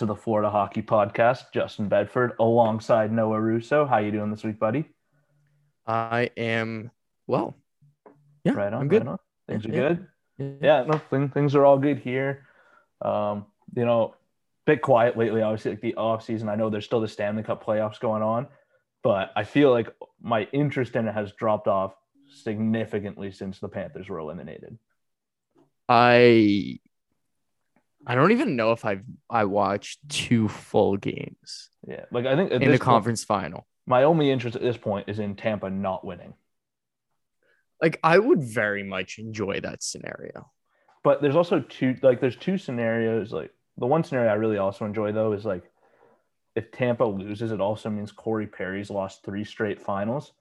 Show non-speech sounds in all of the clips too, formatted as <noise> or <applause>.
To the Florida Hockey Podcast. Justin Bedford alongside Noah Russo. How you doing this week, buddy? I am well. Yeah, right on. I'm good. right on. Things are Yeah. good. Yeah. Yeah, no, thing, things are all good here. Um, you know, bit quiet lately. Obviously, like the off season. I know there's still the Stanley Cup playoffs going on, but I feel like my interest in it has dropped off significantly since the Panthers were eliminated. I I don't even know if I've I watched two full games Yeah, like I think in the point- conference final. my only interest at this point is in Tampa not winning. Like I would very much enjoy that scenario. but there's also two like there's two scenarios like the one scenario i really also enjoy though is like if tampa loses it also means corey perry's lost three straight finals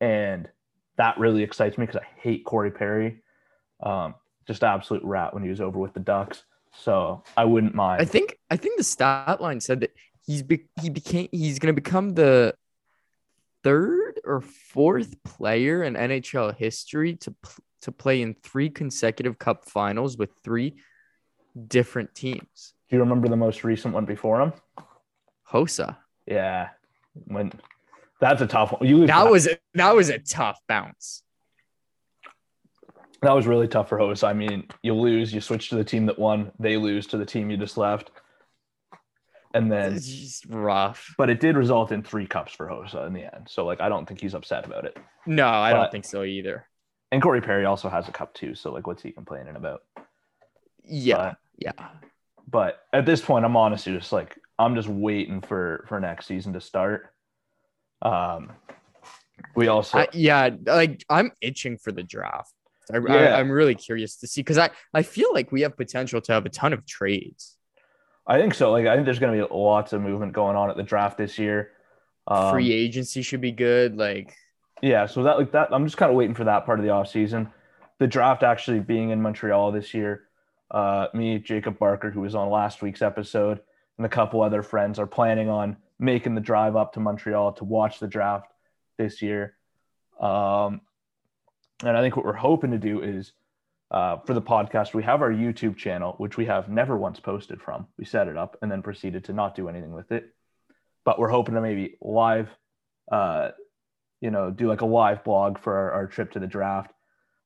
and that really excites me because i hate corey perry um, just absolute rat when he was over with the ducks so i wouldn't mind I think I think the stat line said that he's be, he became he's going to become the third or fourth player in NHL history to pl- to play in three consecutive cup finals with three different teams. do you remember the most recent one before him Hossa. yeah when that's a tough one you lose That was that was a tough bounce. That was really tough for host i mean you lose you switch to the team that won they lose to the team you just left and then It's just rough. but it did result in three cups for Hossa in the end. So like I don't think he's upset about it. No, I But- don't think so either. And Corey Perry also has a cup too. So like what's he complaining about? Yeah, But- yeah. But at this point, I'm honestly just like I'm just waiting for for next season to start. Um, we also I, yeah, like I'm itching for the draft. I, Yeah. I, am really curious to see because I I feel like we have potential to have a ton of trades. I think so. Like I think there's going to be lots of movement going on at the draft this year. Um, Free agency should be good. Like Yeah, so that like that I'm just kind of waiting for that part of the offseason. The draft actually being in Montreal this year. Uh, me, Jacob Barker, who was on last week's episode, and a couple other friends are planning on making the drive up to Montreal to watch the draft this year. Um, and I think what we're hoping to do is uh, for the podcast, we have our YouTube channel, which we have never once posted from. We set it up and then proceeded to not do anything with it. But we're hoping to maybe live uh, you know, do like a live blog for our, our trip to the draft.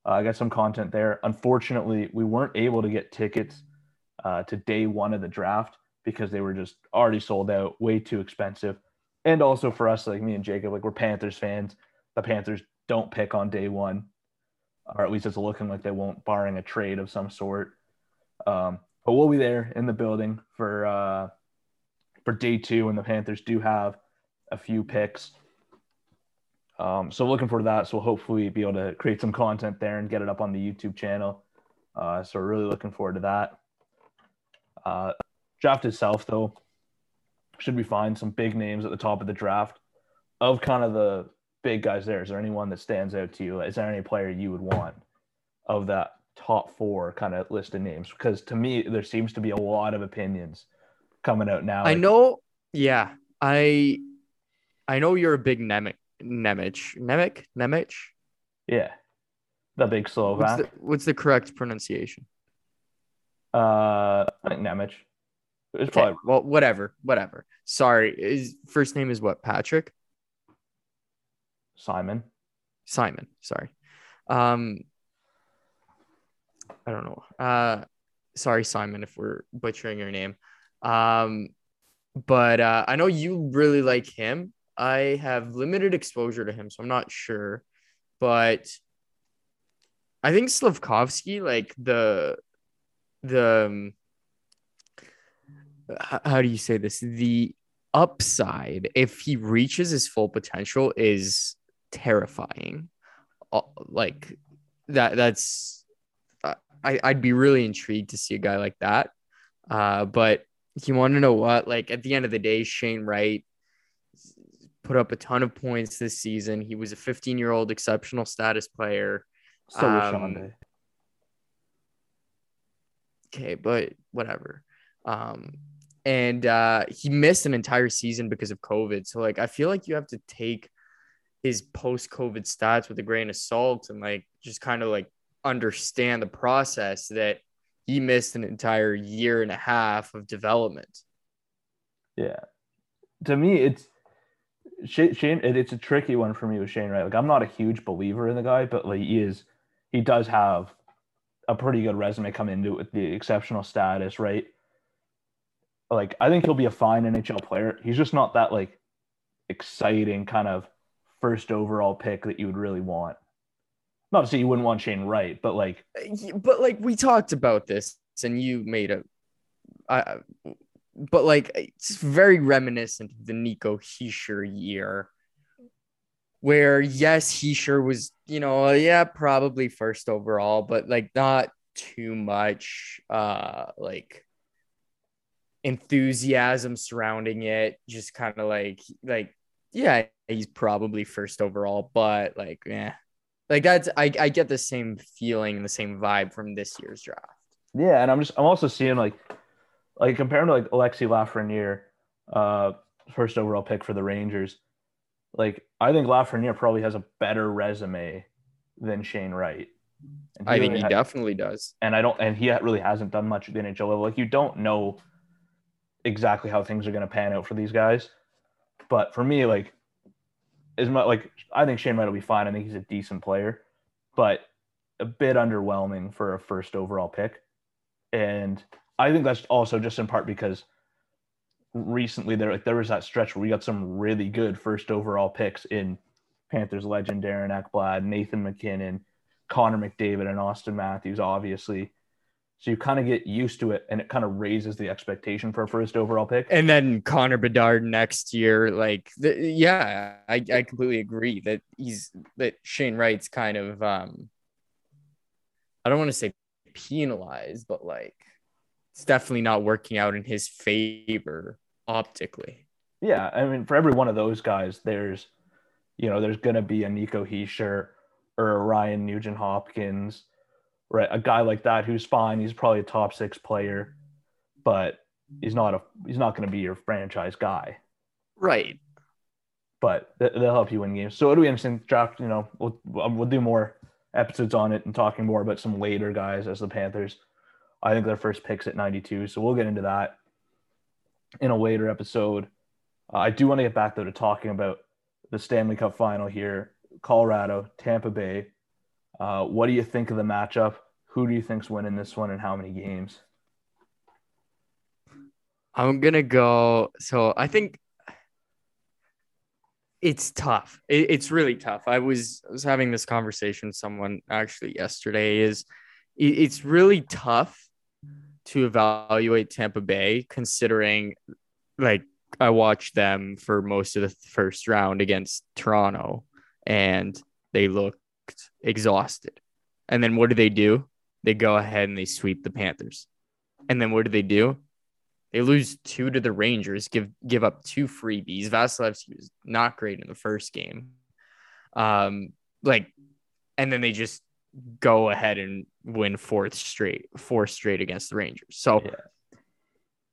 Uh, I got some content there. Unfortunately, we weren't able to get tickets uh, to day one of the draft because they were just already sold out, way too expensive. And also for us, like me and Jacob, like we're Panthers fans. The Panthers don't pick on day one, or at least it's looking like they won't, barring a trade of some sort. Um, but we'll be there in the building for uh, for day two, and the Panthers do have a few picks. Um, so looking forward to that. So we'll hopefully be able to create some content there and get it up on the YouTube channel. Uh, so really looking forward to that. Uh, draft itself, though, should be fine. Some big names at the top of the draft. Of kind of the big guys there, is there anyone that stands out to you? Is there any player you would want of that top four kind of list of names? Because to me, there seems to be a lot of opinions coming out now. I know, yeah, I I know you're a big Nemec Nemec Nemec Nemec. Yeah. The big What's Slovak. the, what's the correct pronunciation? Uh, I think Nemec. It's Okay, probably well, whatever, whatever. Sorry, his first name is what? Patrick Simon. Simon. Sorry. Um, I don't know. Uh, sorry, Simon, if we're butchering your name. Um, but uh, I know you really like him. I have limited exposure to him, so I'm not sure. But I think Slafkovsky, like the the um, how do you say this? The upside, if he reaches his full potential, is terrifying. Uh, Like that. That's I. I'd be really intrigued to see a guy like that. Uh, but you want to know what? Like at the end of the day, Shane Wright put up a ton of points this season. He was a 15 year old exceptional status player. So Um, okay, but whatever. Um, and uh, he missed an entire season because of COVID. So like, I feel like you have to take his post-COVID stats with a grain of salt and like just kind of like understand the process that he missed an entire year and a half of development. Yeah. To me, it's Shane. Shane it's a tricky one for me with Shane right? Like, I'm not a huge believer in the guy, but like he is, he does have a pretty good resume coming into it with the exceptional status, right? Like, I think he'll be a fine NHL player. He's just not that like exciting kind of first overall pick that you would really want. Obviously, you wouldn't want Shane Wright, but like, But like we talked about this, and you made a, but like it's very reminiscent of the Nico Hischier year, where yes, Hischier was you know yeah probably first overall, but like not too much uh like enthusiasm surrounding it, just kind of like like yeah he's probably first overall, but like yeah like that's I, I get the same feeling and the same vibe from this year's draft. Yeah, and I'm just I'm also seeing like like comparing to like Alexi Lafreniere, uh, first overall pick for the Rangers. Like I think Lafreniere probably has a better resume than Shane Wright. I think really he ha- definitely does. and I don't and he really hasn't done much at the NHL level. Like you don't know exactly how things are going to pan out for these guys. But for me, like as much like I think Shane Wright will be fine. I think he's a decent player, but a bit underwhelming for a first overall pick. And I think that's also just in part because recently there like there was that stretch where we got some really good first overall picks in Panthers legend Aaron Ekblad, Nathan MacKinnon, Connor McDavid, and Austin Matthews, obviously. So you kind of get used to it and it kind of raises the expectation for a first overall pick. And then Connor Bedard next year, like, the, yeah, I, I completely agree that he's that Shane Wright's kind of, um, I don't want to say penalized, but like, it's definitely not working out in his favor optically. Yeah, I mean, for every one of those guys, there's, you know, there's gonna be a Nico Hischier or a Ryan Nugent Hopkins right? A guy like that who's fine. He's probably a top six player, but he's not a he's not going to be your franchise guy, right? But they'll help you win games. So it'll be interesting. Draft, you know, we'll we'll do more episodes on it and talking more about some later guys as the Panthers. I think their first picks at 92, so we'll get into that in a later episode. Uh, I do want to get back though to talking about the Stanley Cup final here, Colorado, Tampa Bay. Uh, what do you think of the matchup? Who do you think's winning this one, and how many games? I'm gonna go. So I think it's tough. It, it's really tough. I was I was having this conversation with someone actually yesterday. Is it, it's really tough to evaluate Tampa Bay considering like I watched them for most of the first round against Toronto and they looked exhausted. And then what do they do? They go ahead and they sweep the Panthers. And then what do they do? They lose two to the Rangers, give give up two freebies. Vasilevskiy was not great in the first game. Um, like, and then they just go ahead and win fourth straight, four straight against the Rangers. So yeah.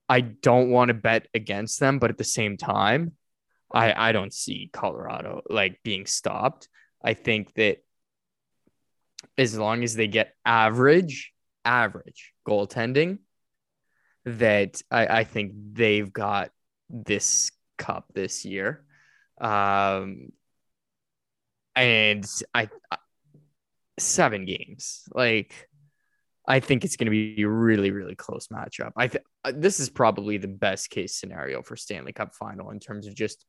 I don't want to bet against them, but at the same time, I I don't see Colorado like being stopped. I think that as long as they get average, average goaltending, that I, I think they've got this cup this year. Um, and I, seven games, like I think it's going to be a really, really close matchup. I uh, this is probably the best case scenario for Stanley Cup final in terms of just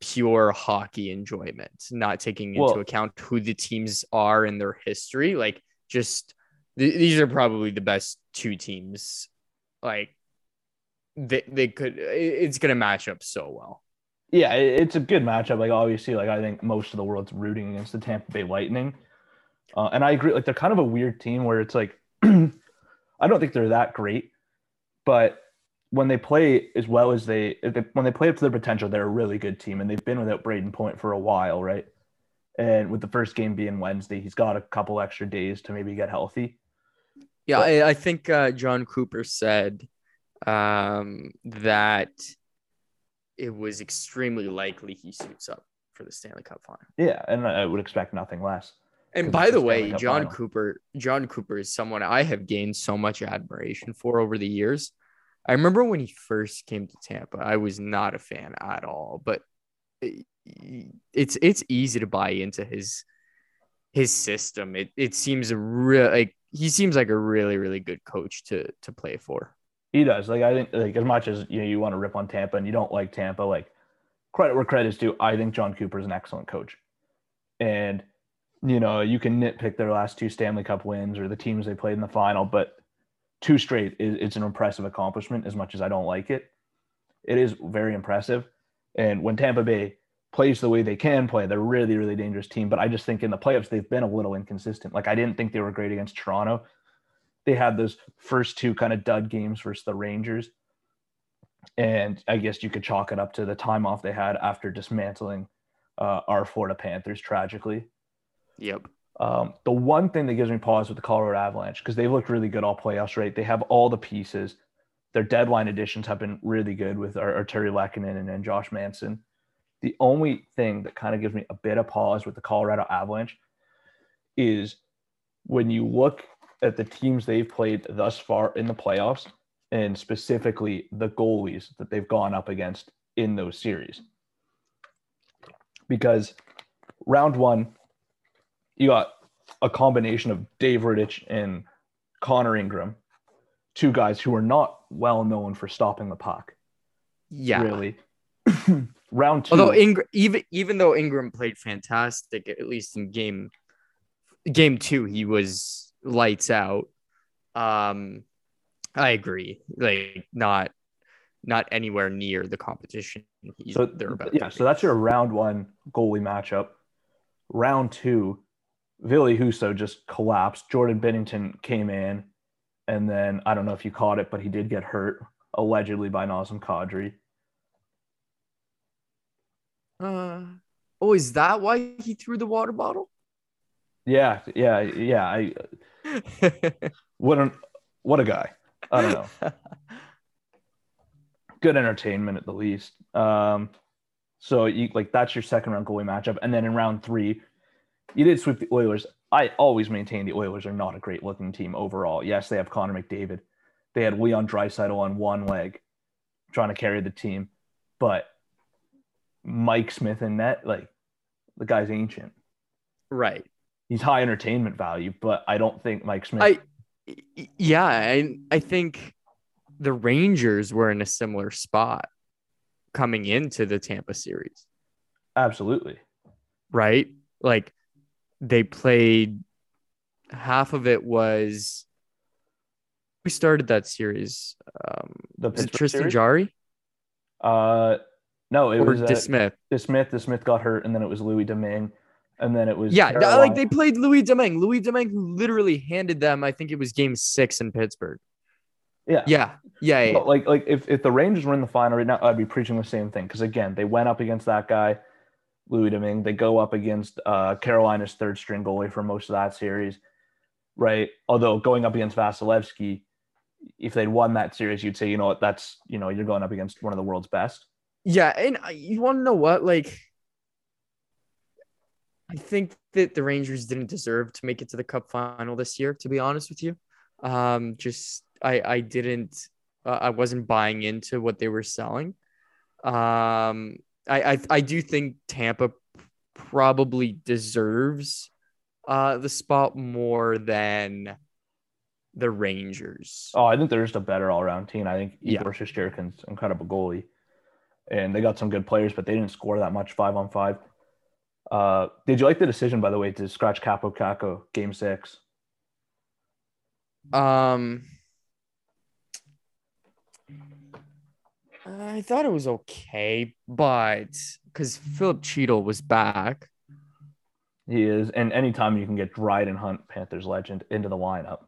pure hockey enjoyment, not taking into account who the teams are in their history. Like, just th- these are probably the best two teams. Like, they, they could, it's going to match up so well. Yeah, it's a good matchup. Like, obviously, like, I think most of the world's rooting against the Tampa Bay Lightning. Uh, and I agree, like, they're kind of a weird team where it's like, <clears throat> I don't think they're that great, but when they play as well as they, they, when they play up to their potential, they're a really good team, and they've been without Brayden Point for a while, right? And with the first game being Wednesday, he's got a couple extra days to maybe get healthy. Yeah, but, I, I, think uh, Jon Cooper said um, that it was extremely likely he suits up for the Stanley Cup final. Yeah, and I would expect nothing less. And by the way, John final. Cooper, Jon Cooper is someone I have gained so much admiration for over the years. I remember when he first came to Tampa, I was not a fan at all, but it's it's easy to buy into his his system. It it seems real like he seems like a really really good coach to to play for. He does. Like I think like as much as you know you want to rip on Tampa and you don't like Tampa, like credit where credit is due. I think Jon Cooper is an excellent coach, and you know you can nitpick their last two Stanley Cup wins or the teams they played in the final, but two straight is it's an impressive accomplishment as much as I don't like it. It is very impressive. And when Tampa Bay plays the way they can play, they're really, really dangerous team. But I just think in the playoffs, they've been a little inconsistent. Like I didn't think they were great against Toronto. They had those first two kind of dud games versus the Rangers. And I guess you could chalk it up to the time off they had after dismantling uh, our Florida Panthers tragically. Yep. Um, the one thing that gives me pause with the Colorado Avalanche because they've looked really good all playoffs, right? They have all the pieces. Their deadline additions have been really good with Artturi Lehkonen and, and Josh Manson. The only thing that kind of gives me a bit of pause with the Colorado Avalanche is when you look at the teams they've played thus far in the playoffs, and specifically the goalies that they've gone up against in those series. Because round one, you got a combination of Dave Rittich and Connor Ingram, two guys who are not well known for stopping the puck. Yeah, really. <clears throat> Round two. Although Ingram, even even though Ingram played fantastic, at least in game game two, he was lights out. Um, I agree. Like not not anywhere near the competition. So they're about. yeah, so that's your round one goalie matchup. Round two, Ville Husso just collapsed. Jordan Binnington came in, and then I don't know if you caught it, but he did get hurt allegedly by Nazem Kadri. Uh, oh, is that why he threw the water bottle? Yeah, yeah, yeah. I <laughs> what an what a guy. I don't know. <laughs> Good entertainment at the least. Um, so you like that's your second round goalie matchup, and then in round three, you did sweep the Oilers. I always maintain the Oilers are not a great looking team overall. Yes, they have Connor McDavid. They had Leon Draisaitl on one leg, trying to carry the team, but Mike Smith in net, like the guy's ancient. right. He's high entertainment value, but I don't think Mike Smith. I yeah, I I think the Rangers were in a similar spot coming into the Tampa series, absolutely. right? Like they played half of it was we started that series. Um The was Tristan series? Jarry Uh, no, it or was uh, DeSmith? DeSmith. DeSmith got hurt, and then it was Louis Domingue, and then it was Yeah, Carolina- like they played Louis Domingue. Louis Domingue who literally handed them, I think it was game six in Pittsburgh. yeah, Yeah, yeah, yeah. Like like if, if the Rangers were in the final right now, I'd be preaching the same thing because again, they went up against that guy, Louis Domingue. They go up against uh, Carolina's third string goalie for most of that series, right? Although going up against Vasilevsky, if they'd won that series, you'd say, you know what, that's you know you're going up against one of the world's best. Yeah, and you want to know what? Like, I think that the Rangers didn't deserve to make it to the Cup final this year. To be honest with you, um, just I I didn't uh, I wasn't buying into what they were selling. Um, I I, I do think Tampa probably deserves uh the spot more than the Rangers. Oh, I think they're just a better all around team. I think Yeah. Igor Shesterkin's an incredible goalie, and they got some good players, but they didn't score that much five on five. Uh, did you like the decision, by the way, to scratch Kaapo Kakko game six? Um, I thought it was okay, but because Filip Chytil was back, He is, and anytime you can get Dryden Hunt, Panthers legend, into the lineup.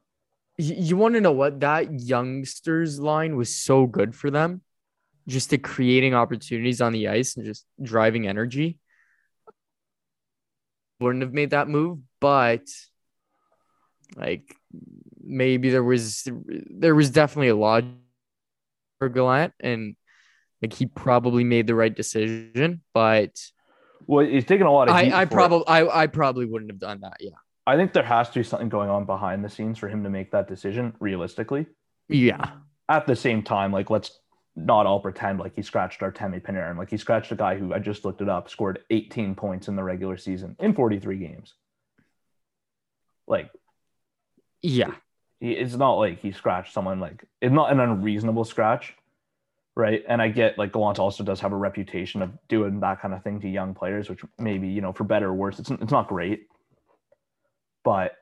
you, you want to know what that youngsters line was so good for them, just to creating opportunities on the ice and just driving energy. Wouldn't have made that move, but like maybe there was there was definitely a lot for Gallant, and like he probably made the right decision, but Well, he's taking a lot of. I, I probably I, I probably wouldn't have done that. Yeah. I think there has to be something going on behind the scenes for him to make that decision. Realistically, Yeah. at the same time, like let's not all pretend like he scratched our Artemi Panarin. Like he scratched a guy who I just looked it up, scored 18 points in the regular season in 43 games. Like Yeah. it's not like he scratched someone like it's not an unreasonable scratch, right? And I get like Gallant also does have a reputation of doing that kind of thing to young players, which maybe you know for better or worse, it's it's not great, but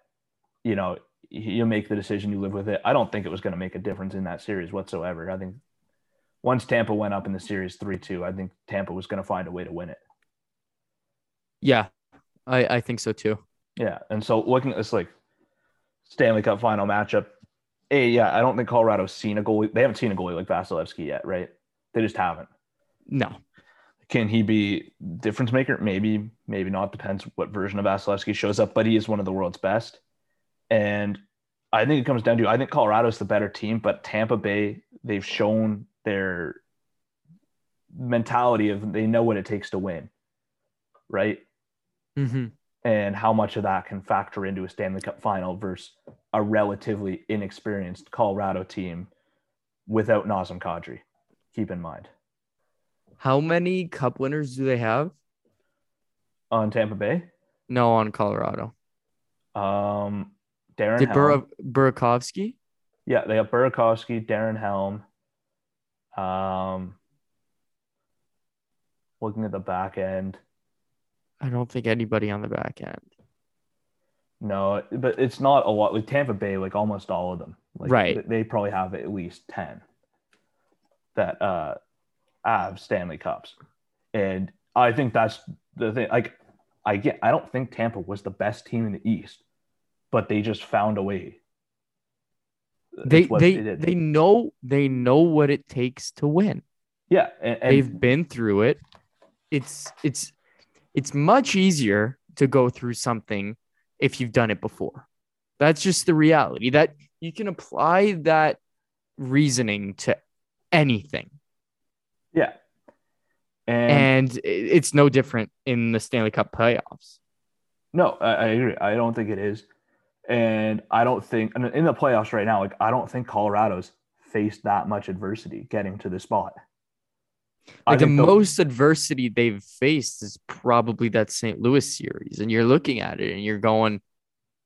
you know you make the decision, you live with it. I don't think it was going to make a difference in that series whatsoever. I think once Tampa went up in the series three two, I think Tampa was going to find a way to win it. Yeah. I, I think so too. Yeah, and so looking at this like Stanley Cup final matchup, a yeah, I don't think Colorado's seen a goalie. They haven't seen a goalie like Vasilevsky yet, right? They just haven't. No. Can he be difference maker? Maybe, maybe not. Depends what version of Vasilevsky shows up. But he is one of the world's best, and I think it comes down to I think Colorado's the better team, but Tampa Bay they've shown their mentality of they know what it takes to win, right? Mm-hmm. and how much of that can factor into a Stanley Cup final versus a relatively inexperienced Colorado team without Nazem Kadri. Keep in mind How many cup winners do they have? on Tampa Bay, No, on Colorado. um, Darren Did Helm. Bur- Burakovsky? yeah, they have Burakovsky, Darren Helm. Um, looking at the back end, I don't think anybody on the back end. No, but it's not a lot. Like Tampa Bay, like almost all of them. Like, Right. They probably have at least 10 that uh, have Stanley Cups. And I think that's the thing. Like, I get, I don't think Tampa was the best team in the East, but they just found a way. They they did. they know they know what it takes to win. yeah. And, and They've been through it. It's it's it's much easier to go through something if you've done it before. That's just the reality that you can apply that reasoning to anything. yeah. And, And it's no different in the Stanley Cup playoffs. No, I, I agree. I don't think it is, and I don't think in the playoffs right now. Like I don't think Colorado's faced that much adversity getting to the spot. Like the the- most adversity they've faced is probably that St. Louis series. And you're looking at it and you're going,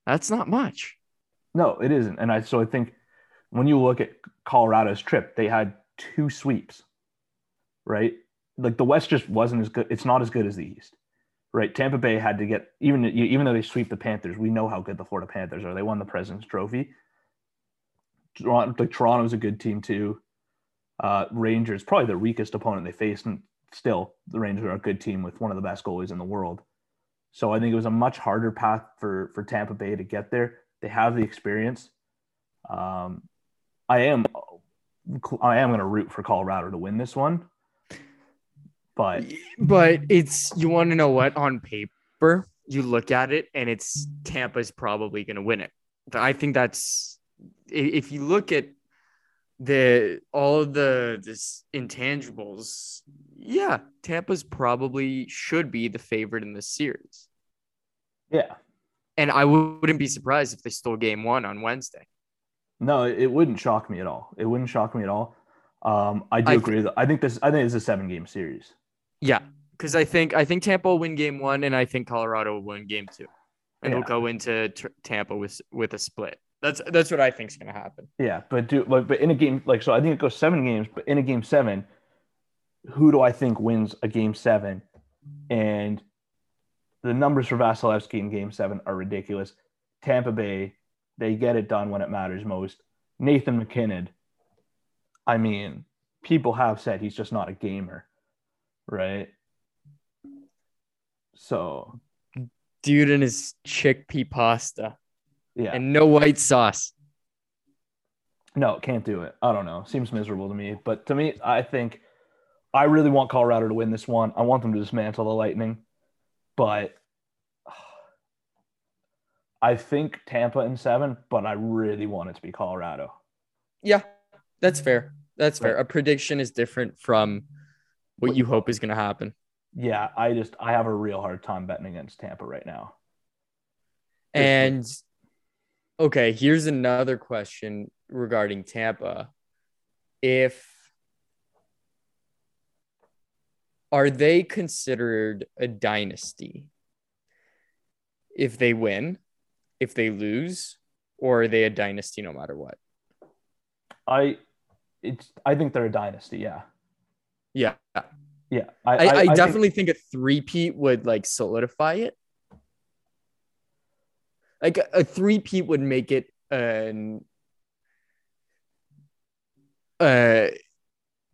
that's not much. no, it isn't. And I so I think when you look at Colorado's trip, they had two sweeps, right? Like the West just wasn't as good. It's not as good as the East, right? Tampa Bay had to get even even though they sweep the Panthers, we know how good the Florida Panthers are. They won the President's Trophy. Toronto, like Toronto's a good team too. Uh, Rangers probably the weakest opponent they faced, and still the Rangers are a good team with one of the best goalies in the world. So I think it was a much harder path for for Tampa Bay to get there. They have the experience. Um, I am I am going to root for Colorado to win this one, but But it's, you want to know what? On paper, you look at it and it's Tampa's probably going to win it. I think that's, if you look at the, all of the, this intangibles, yeah, Tampa's probably should be the favorite in this series. yeah, And I wouldn't be surprised if they stole game one on Wednesday. no, it, wouldn't shock me at all. It wouldn't shock me at all. Um, I do I agree. That I think this. I think it's a seven game series. Yeah, because I think I think Tampa will win game one, and I think Colorado will win game two, and Yeah. they'll go into t- Tampa with with a split. That's that's what I think is going to happen. Yeah, but do like, but in a game like so, I think it goes seven games. But in a game seven, who do I think wins a game seven? And the numbers for Vasilevsky in game seven are ridiculous. Tampa Bay, they get it done when it matters most. Nathan MacKinnon, I mean, people have said he's just not a gamer, right? So Dude and his chickpea pasta yeah, and no white sauce. No, can't do it. I don't know. Seems miserable to me. But to me, I think I really want Colorado to win this one. I want them to dismantle the Lightning. But <sighs> I think Tampa in seven, but I really want it to be Colorado. Yeah, that's fair. That's fair. A prediction is different from what you hope is going to happen. Yeah, I just I have a real hard time betting against Tampa right now. And okay, here's another question regarding Tampa. If are they considered a dynasty if they win, if they lose, or are they a dynasty no matter what? I it's I think they're a dynasty, yeah. Yeah. Yeah. I, I, think- definitely think, a three-peat would like solidify it. Like a, a three-peat would make it an uh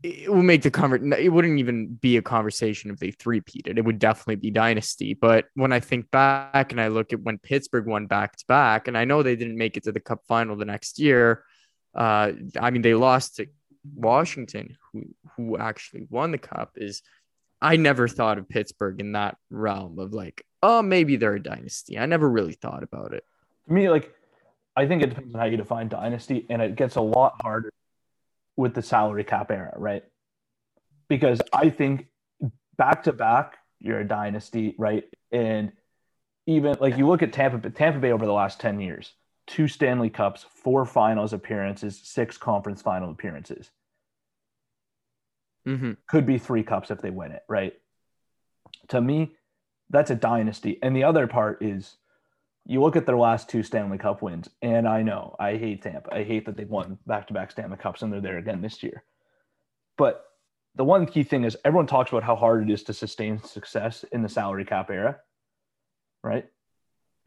it would make the conver- it wouldn't even be a conversation if they three-peated. It would definitely be dynasty. But when I think back and I look at when Pittsburgh won back to back, and I know they didn't make it to the cup final the next year. Uh I mean they lost to Washington, who who actually won the cup, is I never thought of Pittsburgh in that realm of like, oh, maybe they're a dynasty. I never really thought about it. to me, like, I think it depends on how you define dynasty, and it gets a lot harder with the salary cap era, right? Because I think back to back, you're a dynasty, right? And even like you look at Tampa, Tampa Bay over the last 10 years, two Stanley Cups, four finals appearances, six conference final appearances. Mm-hmm. Could be three cups if they win it, right? To me, that's a dynasty. And the other part is you look at their last two Stanley Cup wins, and I know I hate Tampa. I hate that they've won back to back Stanley Cups and they're there again this year. But the one key thing is everyone talks about how hard it is to sustain success in the salary cap era, right?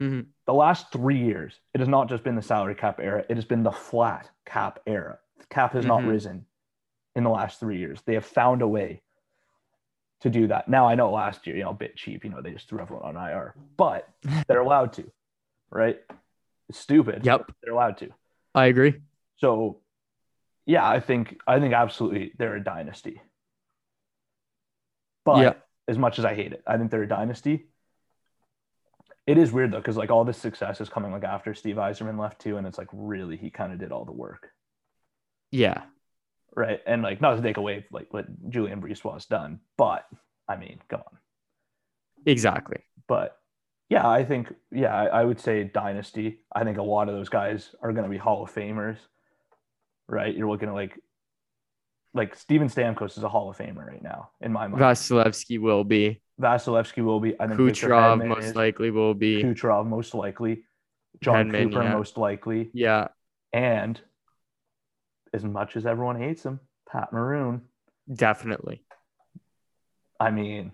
Mhm. The last three years, it has not just been the salary cap era, it has been the flat cap era. The cap has not Mhm. risen in the last three years. They have found a way to do that. Now, I know last year, you know, a bit cheap, you know, they just threw everyone on IR, but <laughs> they're allowed to, right? It's stupid. Yep. They're allowed to. I agree. So, yeah, I think I think absolutely they're a dynasty. But Yeah. as much as I hate it, I think they're a dynasty. It is weird though, because like all this success is coming like after Steve Yzerman left too, and it's like really he kind of did all the work, Yeah. Right? And like not to take away like what Julien Brisebois done, but I mean, come on. Exactly. But yeah, I think yeah, I, I would say dynasty. I think a lot of those guys are going to be Hall of Famers, right? You're looking at like like Steven Stamkos is a Hall of Famer right now in my mind. Vasilevsky will be. Vasilevsky will be. I think Kucherov most is. likely will be. Kucherov most likely. John Hedman, Cooper yeah. most likely. Yeah, And as much as everyone hates him, Pat Maroon. definitely. I mean,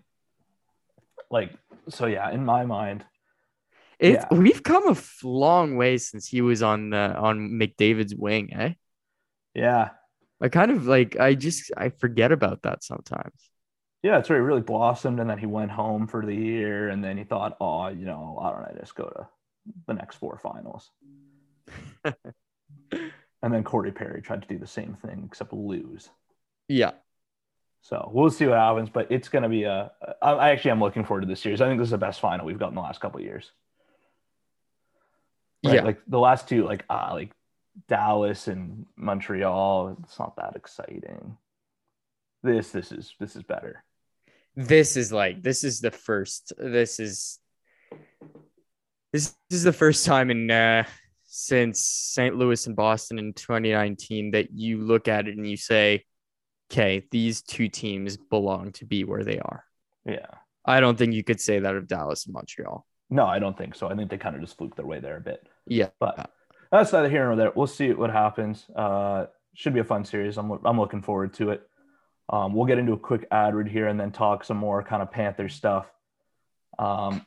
like so. Yeah, in my mind, It's Yeah. we've come a long way since he was on the on McDavid's wing, eh? yeah, I kind of like I just I forget about that sometimes. Yeah, it's where he really blossomed, and then he went home for the year, and then he thought, "Oh, you know, why don't I just go to the next four finals?" <laughs> and then Corey Perry tried to do the same thing, except lose. Yeah. So we'll see what happens, but it's going to be a. I actually am looking forward to this series. I think this is the best final we've got in the last couple of years. Right? Yeah. like the last two, like ah, like Dallas and Montreal. It's not that exciting. This, this is this is better. This is like this is the first this is this is the first time in uh since St. Louis and Boston in 2019 that you look at it and you say, okay, these two teams belong to be where they are. Yeah. I don't think you could say that of Dallas and Montreal. No, I don't think so. I think they kind of just fluked their way there a bit. Yeah. But that's neither here nor there. We'll see what happens. Uh, should be a fun series. I'm, I'm looking forward to it. Um, we'll get into a quick ad read here and then talk some more kind of Panther stuff. Um,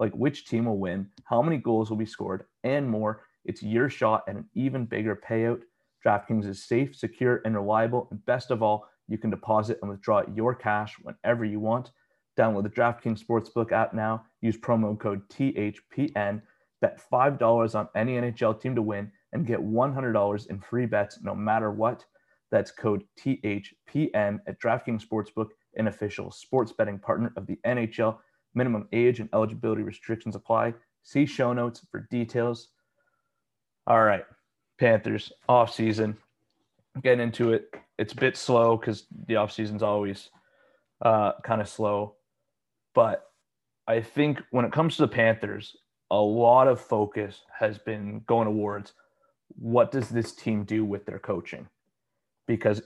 like which team will win, how many goals will be scored, and more. It's your shot at an even bigger payout. DraftKings is safe, secure, and reliable. And best of all, you can deposit and withdraw your cash whenever you want. Download the DraftKings Sportsbook app now. Use promo code THPN. Bet $5 on any NHL team to win and get $100 in free bets no matter what. That's code THPN at DraftKings Sportsbook, an official sports betting partner of the NHL. Minimum age and eligibility restrictions apply. See show notes for details. All right, Panthers off season. Getting into it. It's a bit slow because the off season's always uh, kind of slow, but I think when it comes to the Panthers, a lot of focus has been going towards what does this team do with their coaching, because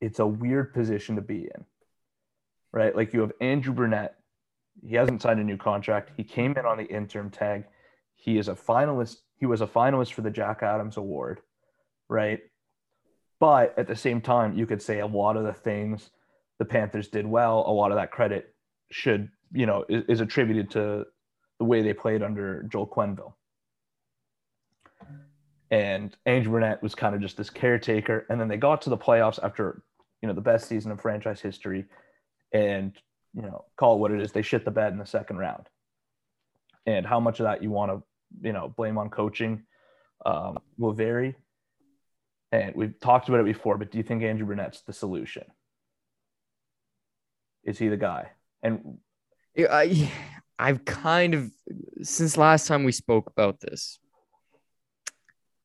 it's a weird position to be in, right? Like you have Andrew Brunette. He hasn't signed a new contract. He came in on the interim tag. He is a finalist. He was a finalist for the Jack Adams Award, right? But at the same time, you could say a lot of the things the Panthers did well, a lot of that credit should, you know, is, is attributed to the way they played under Joel Quenneville. And Andrew Brunette was kind of just this caretaker. And then they got to the playoffs after, you know, the best season of franchise history. And, you know, call it what it is. They shit the bed in the second round. And how much of that you want to, you know, blame on coaching um, will vary. And we've talked about it before, but do you think Andrew Brunette's the solution? Is he the guy? And I <laughs> I've kind of since last time we spoke about this,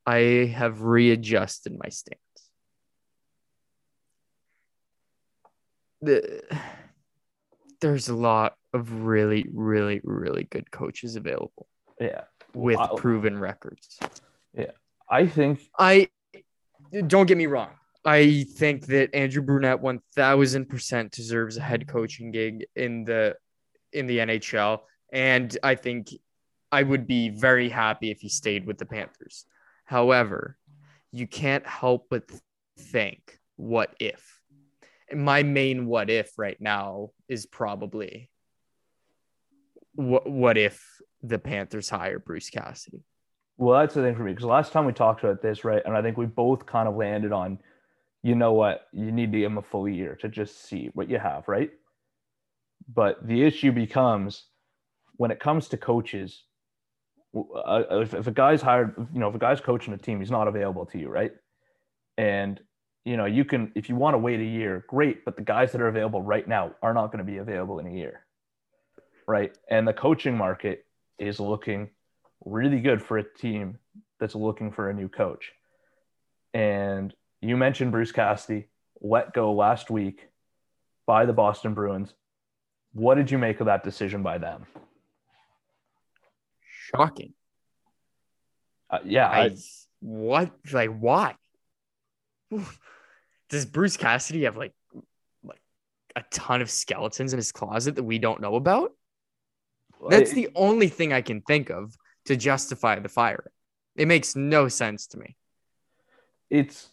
I have readjusted my stance. The there's a lot of really, really, really good coaches available. yeah, with proven records. Yeah. I think I don't get me wrong. I think that Andrew Brunette one thousand percent deserves a head coaching gig in the in the NHL, and I think I would be very happy if he stayed with the Panthers. However, you can't help but think, what if? My main what if right now is probably what what if the Panthers hire Bruce Cassidy? Well, that's the thing for me because last time we talked about this, right, and I think we both kind of landed on, you know what, you need to give him a full year to just see what you have, right? But the issue becomes when it comes to coaches, uh, if, if a guy's hired, you know, if a guy's coaching a team, he's not available to you, right? And you know, you can if you want to wait a year, great, but the guys that are available right now are not going to be available in a year, right? And the coaching market is looking really good for a team that's looking for a new coach. And you mentioned Bruce Cassidy let go last week by the Boston Bruins. What did you make of that decision by them? Shocking. Uh, yeah, I, I, what like why? Does Bruce Cassidy have like like a ton of skeletons in his closet that we don't know about? That's the only thing I can think of to justify the firing. It makes no sense to me. it's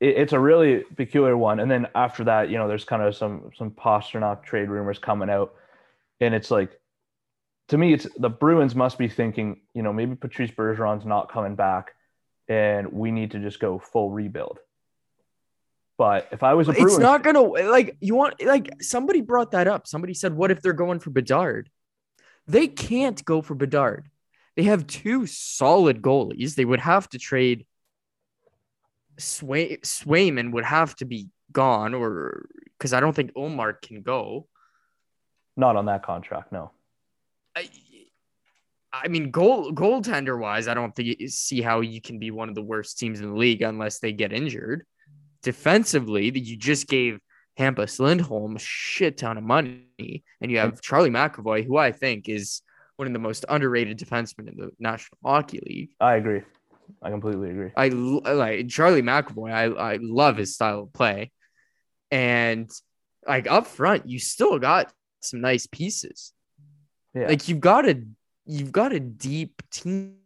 it's a really peculiar one. And then after that, you know, there's kind of some some Pastrnak trade rumors coming out, and it's like, to me, it's the Bruins must be thinking, you know, maybe Patrice Bergeron's not coming back, and we need to just go full rebuild. But if I was a It's not gonna like you want like somebody brought that up. Somebody said, "What if they're going for Bedard?" They can't go for Bedard. They have two solid goalies. They would have to trade. Sway Swayman would have to be gone, or because I don't think Ullmark can go. not on that contract, no. I, I mean, goal goaltender wise, I don't think see how you can be one of the worst teams in the league unless they get injured. Defensively, that you just gave Hampus Lindholm a shit ton of money, and you have Charlie McAvoy, who I think is one of the most underrated defensemen in the National Hockey League. I agree. I completely agree. I like Charlie McAvoy. I, I love his style of play. And like up front, you still got some nice pieces. Yeah. Like you've got a you've got a deep team.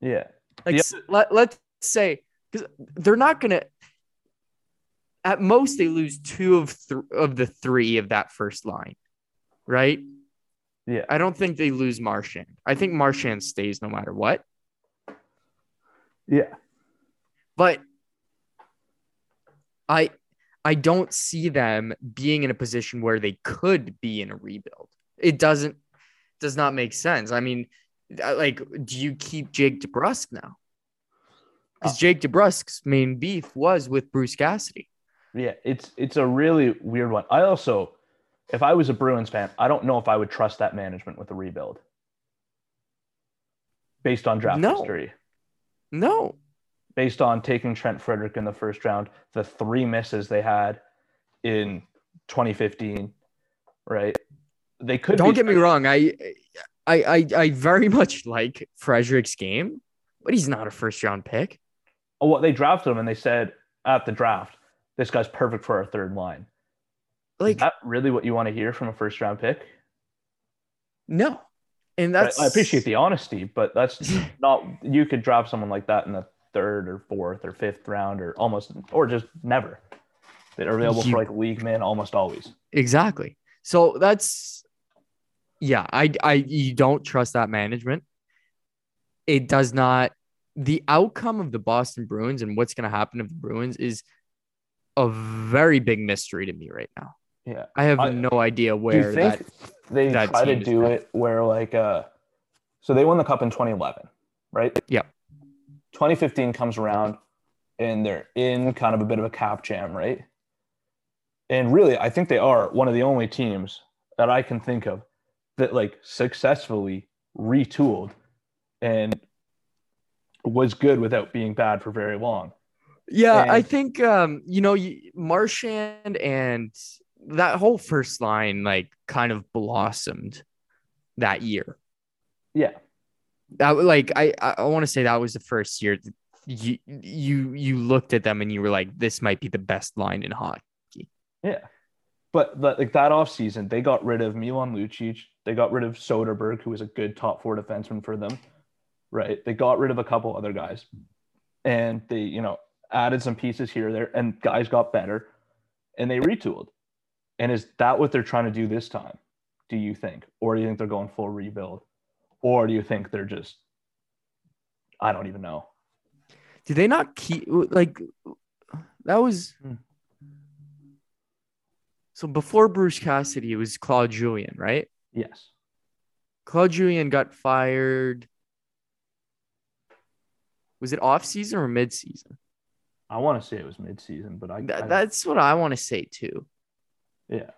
yeah. Like s- let, let's say because they're not gonna at most they lose two of th- of the three of that first line, right? Yeah. I don't think they lose Marchand. I think Marchand stays no matter what. Yeah. but I I don't see them being in a position where they could be in a rebuild. It doesn't does not make sense. I mean, uh, like, do you keep Jake DeBrusk now? Because Jake DeBrusk's main beef was with Bruce Cassidy. Yeah, it's it's a really weird one. I also, if I was a Bruins fan, I don't know if I would trust that management with a rebuild based on draft No. history, No, based on taking Trent Frederic in the first round, the three misses they had in 2015, right? They could don't get me wrong. I, I, I, I very <laughs> much like Frederic's game, but he's not a first round pick. Oh, well, they drafted him and they said at the draft, this guy's perfect for our third line. Like, Is that really what you want to hear from a first round pick? no, and that's I appreciate the honesty, but that's <laughs> not you could drop someone like that in the third or fourth or fifth round or almost or just never. They're available You- for like league man almost always. Exactly. So that's yeah, I I you don't trust that management. It does not the outcome of the Boston Bruins and what's going to happen to the Bruins is a very big mystery to me right now. Yeah. I have I- no idea where Do you think that they that try to do it where like uh so they won the cup in 2011, right? Yeah. 2015 comes around and they're in kind of a bit of a cap jam, right? And really, I think they are one of the only teams that I can think of that like successfully retooled and was good without being bad for very long. Yeah, I think um, you know, you- Marchand and that whole first line like kind of blossomed that year. Yeah. that like I I want to say that was the first year that you you you looked at them and you were like, this might be the best line in hockey. Yeah. But like that offseason, they got rid of Milan Lucic. They got rid of Soderberg, who was a good top four defenseman for them. Right. They got rid of a couple other guys. And they, you know, added some pieces here there, and guys got better and they retooled. And is that what they're trying to do this time? Do you think? Or do you think they're going full rebuild? Or do you think they're just I don't even know. Did they not keep like that was Hmm. so before Bruce Cassidy, it was Claude Julien, right? Yes. Claude Julien got fired. Was it off season or mid season? I want to say it was mid-season, but I, I that's what I want to say too. yeah.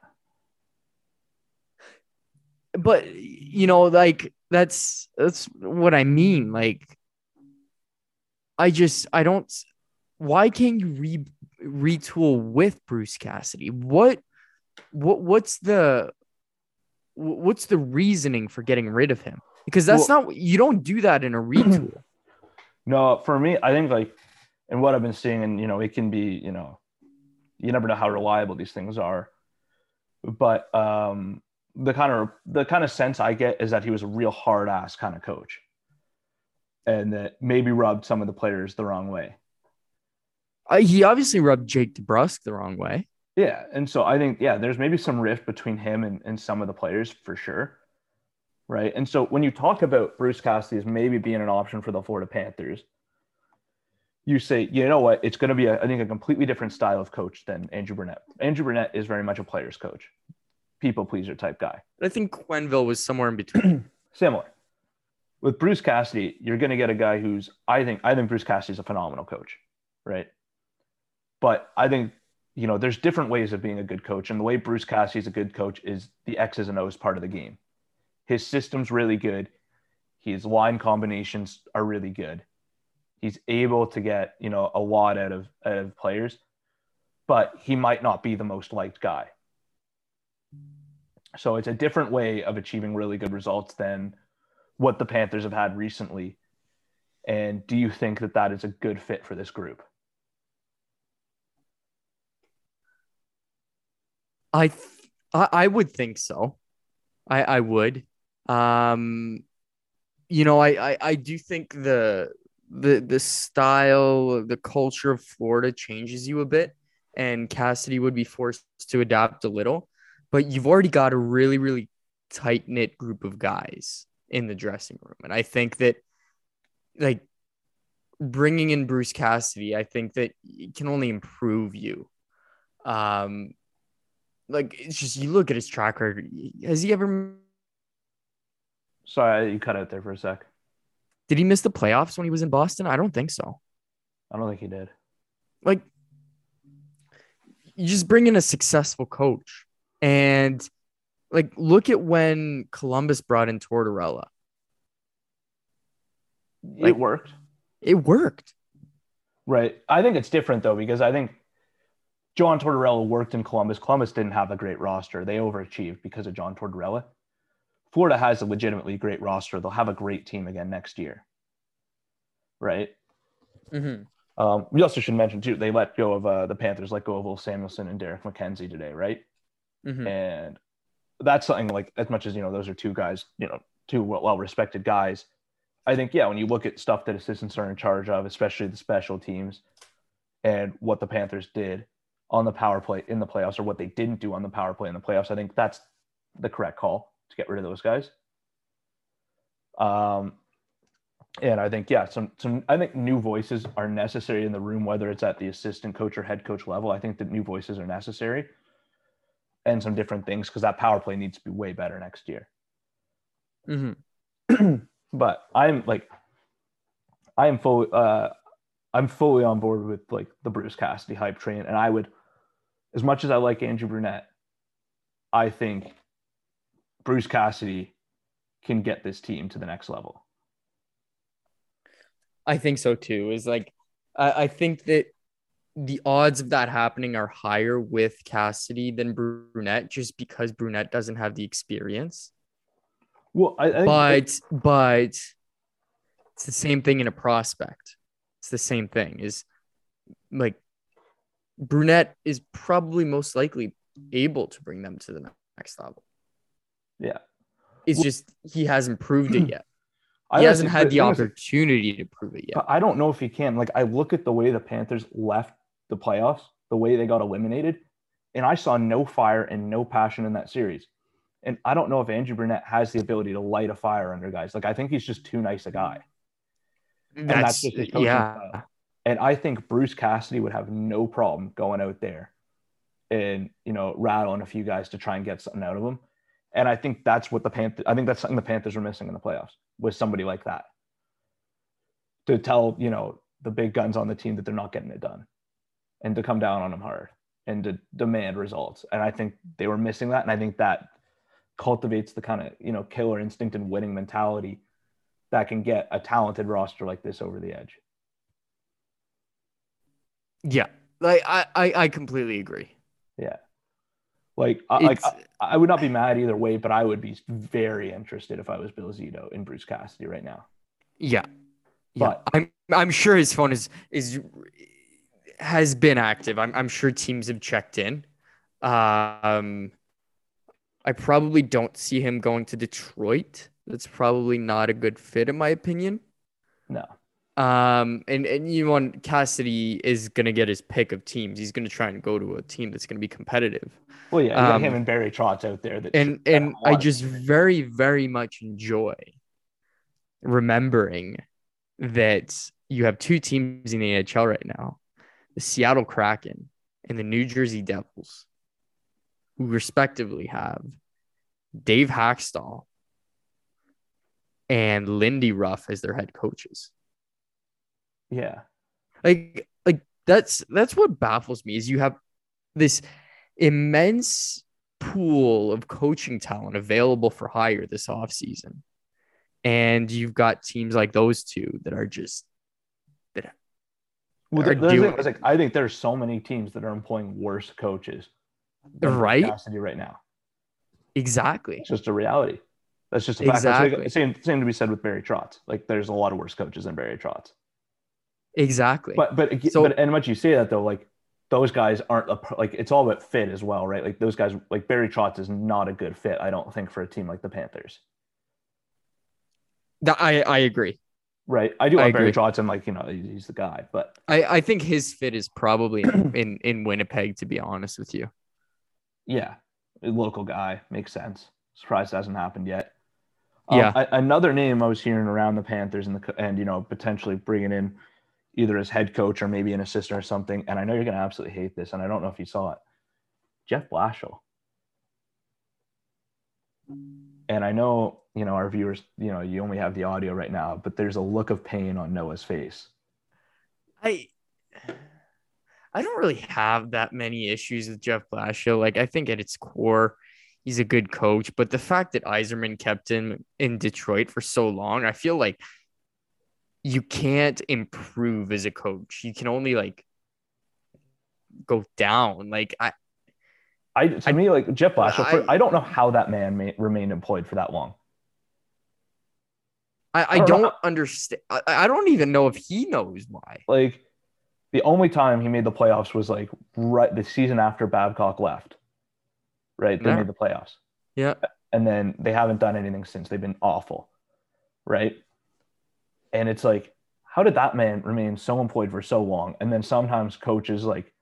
But you know, like that's that's what I mean. Like I just I don't why can't you re retool with Bruce Cassidy? What what what's the what's the reasoning for getting rid of him? Because that's not you don't do that in a retool. <clears throat> No, for me, I think like, and what I've been seeing, and you know, it can be, you know, you never know how reliable these things are, but um, the kind of the kind of sense I get is that he was a real hard ass kind of coach, and that maybe rubbed some of the players the wrong way. Uh, he obviously rubbed Jake DeBrusk the wrong way. Yeah, and so I think yeah, there's maybe some rift between him and, and some of the players for sure. Right. And so when you talk about Bruce Cassidy as maybe being an option for the Florida Panthers, you say, you know what, it's going to be, a, I think, a completely different style of coach than Andrew Brunette. Andrew Brunette is very much a player's coach, people pleaser type guy. I think Quenneville was somewhere in between. <clears throat> Similar. With Bruce Cassidy, you're going to get a guy who's, I think, I think Bruce Cassidy is a phenomenal coach, right? But I think, you know, there's different ways of being a good coach. And the way Bruce Cassidy is a good coach is the X's and O's part of the game. His system's really good. His line combinations are really good. He's able to get, you know, a lot out of, out of players, but he might not be the most liked guy. So it's a different way of achieving really good results than what the Panthers have had recently. And do you think that that is a good fit for this group? I, th- I would think so. I I would. Um, you know, I I, I do think the the the style, the culture of Florida changes you a bit, and Cassidy would be forced to adapt a little. But you've already got a really really tight knit group of guys in the dressing room, and I think that like bringing in Bruce Cassidy, I think that it can only improve you. Um, like it's just you look at his track record. Has he ever Sorry, you cut out there for a sec. Did he miss the playoffs when he was in Boston? I don't think so. I don't think he did. Like you just bring in a successful coach and like look at when Columbus brought in Tortorella. Like- it worked. It worked. Right. I think it's different though, because I think John Tortorella worked in Columbus. Columbus didn't have a great roster. They overachieved because of John Tortorella. Florida has a legitimately great roster. They'll have a great team again next year. Right. Mm-hmm. Um, we also should mention too, they let go of uh, the Panthers let go of Will Samuelson and Derek McKenzie today, right? Mm-hmm. And that's something like as much as you know, those are two guys, you know, two well respected guys. I think, yeah, when you look at stuff that assistants are in charge of, especially the special teams, and what the Panthers did on the power play in the playoffs, or what they didn't do on the power play in the playoffs, I think that's the correct call to get rid of those guys. Um, and I think, yeah, some some I think new voices are necessary in the room, whether it's at the assistant coach or head coach level. I think that new voices are necessary, and some different things because that power play needs to be way better next year. Mm-hmm. <clears throat> but I'm like, I am fully, uh, I'm fully on board with like the Bruce Cassidy hype train, and I would, as much as I like Andrew Brunette, I think Bruce Cassidy can get this team to the next level. I think so too. Is like I, I think that the odds of that happening are higher with Cassidy than Brunette, just because Brunette doesn't have the experience. Well, I, I But but It's the same thing in a prospect. It's the same thing. Is like Brunette is probably most likely able to bring them to the next level. Yeah. It's just he hasn't proved it <clears throat> yet. I He hasn't had the is, opportunity to prove it yet. I don't know if he can. Like I look at the way the Panthers left the playoffs, the way they got eliminated, and I saw no fire and no passion in that series. And I don't know if Andrew Brunette has the ability to light a fire under guys. Like I think he's just too nice a guy. that's That's, just his yeah. style. And I think Bruce Cassidy would have no problem going out there and you know rattling a few guys to try and get something out of them. And I think that's what the Panthers. I think that's something the Panthers were missing in the playoffs was somebody like that to tell you know the big guns on the team that they're not getting it done, and to come down on them hard and to demand results. And I think they were missing that. And I think that cultivates the kind of you know killer instinct and winning mentality that can get a talented roster like this over the edge. Yeah. Like I, I, I completely agree. Yeah. Like, I, like I, I would not be mad either way, but I would be very interested if I was Bill Zito in Bruce Cassidy right now. Yeah. Yeah. But- I'm I'm sure his phone is is has been active. I'm I'm sure teams have checked in. Um I probably don't see him going to Detroit. That's probably not a good fit in my opinion. No. Um and, and you want Cassidy is gonna get his pick of teams. He's gonna try and go to a team that's gonna be competitive. Well, yeah, Um, him and Barry Trotz out there. That and and I just very very much enjoy remembering that you have two teams in the NHL right now, the Seattle Kraken and the New Jersey Devils, who respectively have Dave Hakstol and Lindy Ruff as their head coaches. yeah, Like like that's that's what baffles me is you have this immense pool of coaching talent available for hire this offseason. And you've got teams like those two that are just that well, are the thing doing- is, like, I think there's so many teams that are employing worse coaches, Right? Right now. exactly. It's just a reality. That's just a fact. Exactly. like, same same to be said with Barry Trotz. Like, there's a lot of worse coaches than Barry Trotz. Exactly. But but So- but and much you say that though, like those guys aren't a, like it's all about fit as well, right? Like those guys, like Barry Trotz is not a good fit, I don't think, for a team like the Panthers, That- I, I agree. right? I do I like Barry. Trotz, and like you know he's the guy, but I, I think his fit is probably in, <clears throat> in, in Winnipeg, to be honest with you. yeah, a local guy makes sense. Surprised it hasn't happened yet. Um, Yeah. a- another name I was hearing around the Panthers and the and you know potentially bringing in either as head coach or maybe an assistant or something. And I know you're gonna absolutely hate this, and I don't know if you saw it. Jeff Blashill. And I know, you know, our viewers, you know, you only have the audio right now, but there's a look of pain on Noah's face. I I don't really have that many issues with Jeff Blashill. Like I think at its core, he's a good coach, but the fact that Yzerman kept him in Detroit for so long, I feel like you can't improve as a coach. You can only like go down. Like I I to I- me, like Jeff Blashill, I- I, don't know how that man may, remained employed for that long. I, I don't don't understand. I, I don't even know if he knows why. Like the only time he made the playoffs was like right the season after Babcock left. Right? They Yeah. made the playoffs. Yeah. And then they haven't done anything since. They've been awful. Right? And it's like, how did that man remain so employed for so long? And then sometimes coaches like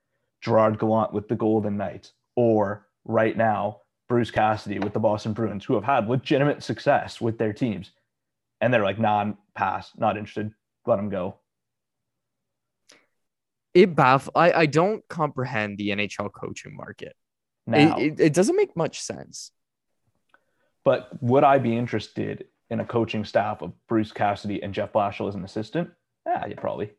Gerard Gallant with the Golden Knights, or right now, Bruce Cassidy with the Boston Bruins, who have had legitimate success with their teams. And they're like, non pass, not interested, let them go. It baff. I, I don't comprehend the NHL coaching market. Now, It, it, it doesn't make much sense. But would I be interested in a coaching staff of Bruce Cassidy and Jeff Blashill as an assistant? Yeah, yeah, probably.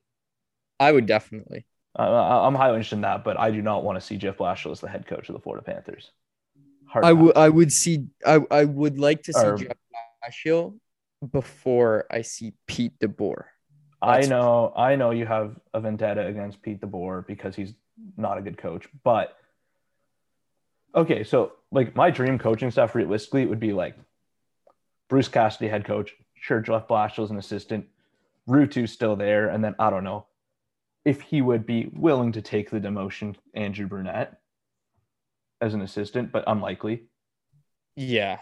I would definitely. Uh, I- I'm highly interested in that, but I do not want to see Jeff Blashill as the head coach of the Florida Panthers. Hard I would I would see I, I would like to see Or- Jeff Blashill before I see Pete DeBoer. I know, I know you have a vendetta against Pete DeBoer because he's not a good coach, but okay, so like my dream coaching staff realistically would be like Bruce Cassidy head coach, sure Jeff Blashill is an assistant, Ruutu's still there, and then I don't know if he would be willing to take the demotion Andrew Brunette as an assistant, but unlikely. Yeah.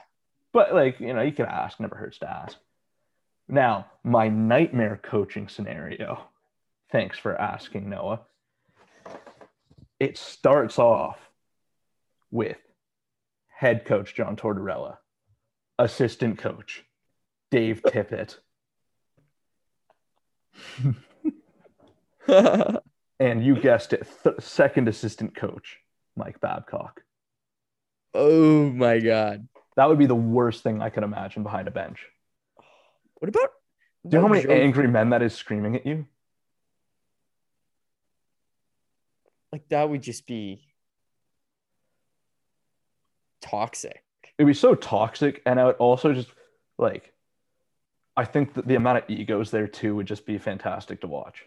But like, you know, you can ask, never hurts to ask. Now, my nightmare coaching scenario. Thanks for asking, Noah. It starts off with head coach John Tortorella, assistant coach Dave <laughs> Tippett, <laughs> and you guessed it, th- second assistant coach Mike Babcock. oh my god. That would be the worst thing I could imagine behind a bench. What about Do you know how many angry men that is screaming at you? like that would just be toxic. It'd be so toxic, and I would also just like, I think that the amount of egos there too would just be fantastic to watch.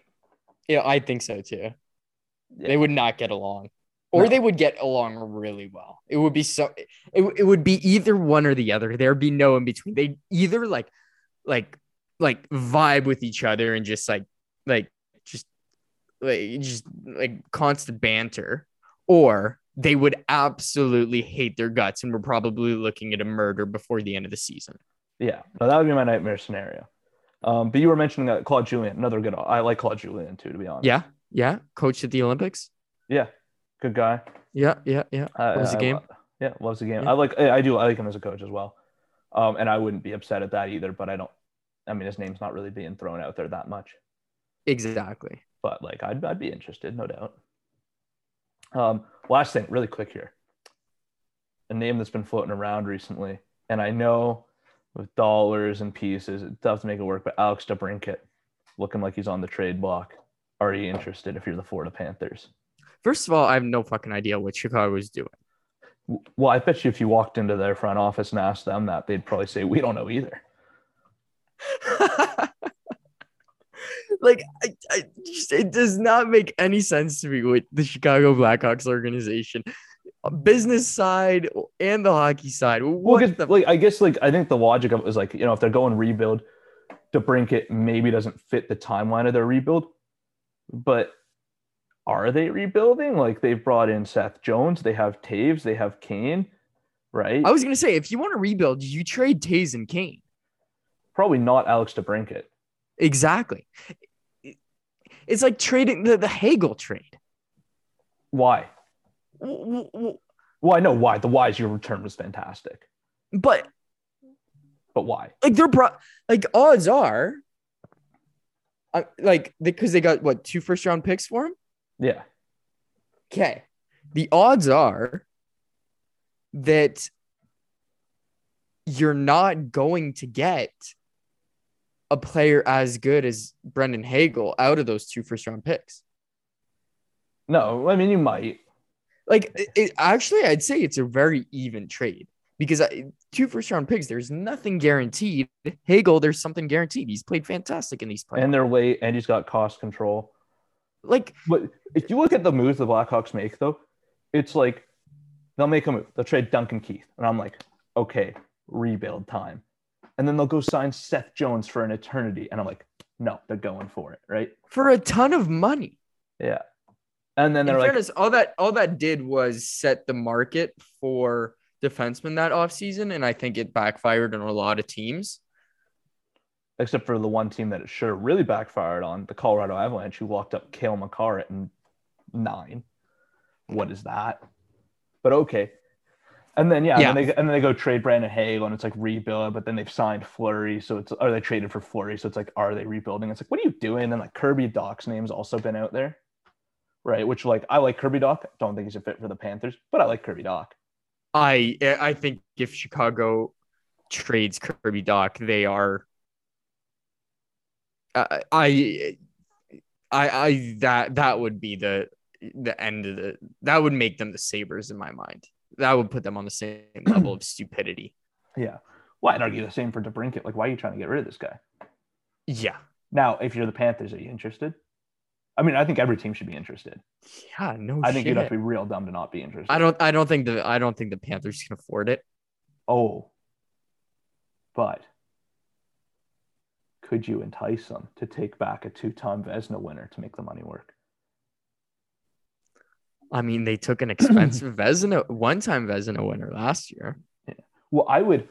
Yeah, I think so too. Yeah. They would not get along. Or No. they would get along really well. It would be so it, it would be either one or the other. There'd be no in between. They either like like like vibe with each other and just like like just like just like constant banter or they would absolutely hate their guts and were probably looking at a murder before the end of the season. Yeah, no, that would be my nightmare scenario. Um, but you were mentioning that Claude Julien, another good. I like Claude Julien too, to be honest. Yeah. Yeah. Coach at the Olympics. yeah, good guy. Yeah. Yeah. Yeah. I- Loves the game. yeah, loves the game. Yeah. I like. I I do. I like him as a coach as well. Um, and I wouldn't be upset at that either. But I don't. I mean, his name's not really being thrown out there that much. Exactly. But like, I'd I'd be interested, no doubt. Um, last thing, really quick here. A name that's been floating around recently, and I know with dollars and pieces, it's tough to make it work. But Alex DeBrincat, looking like he's on the trade block. Are you interested if you're the Florida Panthers? First of all, I have no fucking idea what Chicago is doing. Well, I bet you if you walked into their front office and asked them that, they'd probably say, "We don't know either." <laughs> like, I, I just, it does not make any sense to me with the Chicago Blackhawks organization, business side and the hockey side. Well, What 'cause, the like I guess like I think the logic of it was like you know if they're going rebuild, DeBrincat maybe doesn't fit the timeline of their rebuild, but are they rebuilding? Like they've brought in Seth Jones, they have Toews, they have Kane, right? I was gonna say, if you want to rebuild, you trade Toews and Kane. Probably not Alex DeBrincat. Exactly. It's like trading the, the Hagel trade. Why? W- w- w- Well, I know why. The why is your return was fantastic, But but why? like they're pro- like odds are, uh, like because they got what two first round picks for him. Yeah, Okay. The odds are that you're not going to get a player as good as Brandon Hagel out of those two first round picks. no, I mean you might. Like, it, it- actually, I'd say it's a very even trade because I, two first round picks, there's nothing guaranteed. Hagel, there's something guaranteed. He's played fantastic in these playoffs. And they're late, and he's got cost control. like, But if you look at the moves the Blackhawks make, though, it's like they'll make a move. They'll trade Duncan Keith. And I'm like, okay, rebuild time. And then they'll go sign Seth Jones for an eternity. And I'm like, no, they're going for it. Right. for a ton of money. Yeah. And then they're like, fairness, all that all that did was set the market for defensemen that offseason, and I think it backfired on a lot of teams. except for the one team that it sure really backfired on, the Colorado Avalanche, who locked up Cale Makar at nine. What is that? But okay. And then yeah, Yeah. And, then they, and then they go trade Brandon Hagel, and it's like rebuild. But then they've signed Fleury, so it's are they traded for Fleury, so it's like, are they rebuilding? It's like, what are you doing? And like Kirby Dach's name's also been out there, right? Which like I like Kirby Dach. Don't think he's a fit for the Panthers, but I like Kirby Dach. I I think if Chicago trades Kirby Dach, they are. I I I, I that that would be the the end of the that would make them the Sabres in my mind. That would put them on the same <clears throat> level of stupidity. Yeah. Well, I'd argue the same for DeBrincat. Like, why are you trying to get rid of this guy? Yeah, Now, if you're the Panthers, are you interested? I mean, I think every team should be interested. yeah, no. I think shit. you'd have to be real dumb to not be interested. I don't I don't think the I don't think the Panthers can afford it. Oh, but could you entice them to take back a two-time Vezina winner to make the money work? I mean, they took an <clears throat> expensive Vezina, one-time Vezina winner last year. Well, I would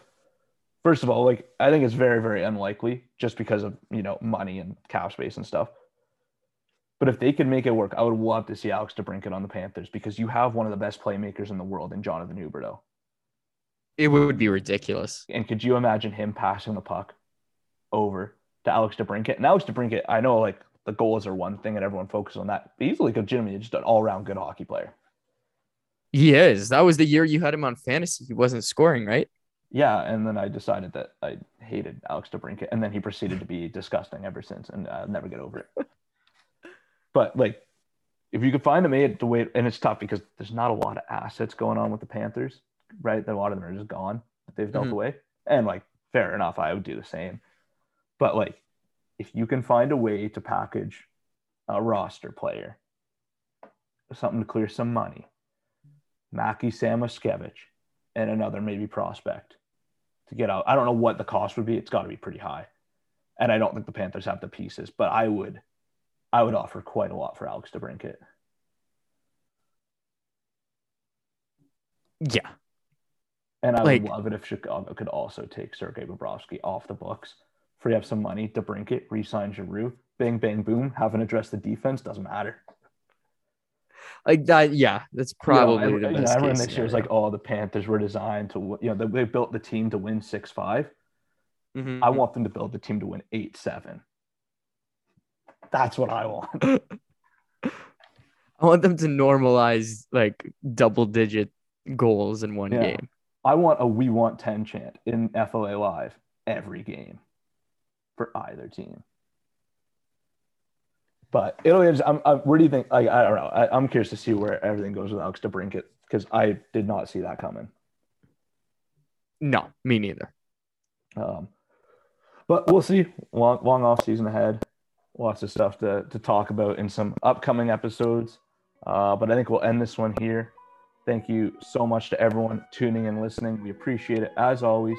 first of all, like I think it's very, very unlikely just because of you know money and cap space and stuff. But if they could make it work, I would love to see Alex DeBrincat on the Panthers because you have one of the best playmakers in the world in Jonathan Huberdeau. It would be ridiculous. And could you imagine him passing the puck over to Alex DeBrincat? And Alex DeBrincat, I know like the goals are one thing and everyone focuses on that, but he's like legitimately just an all-around good hockey player. He is. That was the year you had him on fantasy. He wasn't scoring, right? Yeah, and then I decided that I hated Alex DeBrincat, and then he proceeded to be <laughs> disgusting ever since, and I'll never get over it. but like, if you could find a mate to wait, and it's tough because there's not a lot of assets going on with the Panthers, right? A lot of them are just gone. They've dealt Mhm. away, and like, fair enough, I would do the same. But like, if you can find a way to package a roster player, something to clear some money, Mackie Samoskevich, and another maybe prospect to get out. I don't know what the cost would be. It's got to be pretty high, and I don't think the Panthers have the pieces. But I would, I would offer quite a lot for Alex DeBrincat. Yeah. And I Like- would love it if Chicago could also take Sergei Bobrovsky off the books, free up some money to DeBrincat, re-sign Giroux, bang bang boom, haven't addressed the defense doesn't matter. Like that. Yeah. That's probably you know, the I- you know, everyone year is like, oh, the Panthers were designed to, you know, they, they built the team to win six five. Mhm. I want them to build the team to win eight seven. That's what I want. <laughs> I want them to normalize like double digit goals in one Yeah. game. I want a "We Want 10 chant in FLA Live every game for either team. But it'll. Just, I'm, I'm, where do you think? Like, I don't know. I, I'm curious to see where everything goes with Alex DeBrincat because I did not see that coming. No, me neither. Um, but we'll see. Long, long off season ahead. Lots of stuff to, to talk about in some upcoming episodes. Uh, but I think we'll end this one here. Thank you so much to everyone tuning and listening. We appreciate it. As always,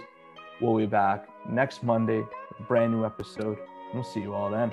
we'll be back next Monday, brand new episode. We'll see you all then.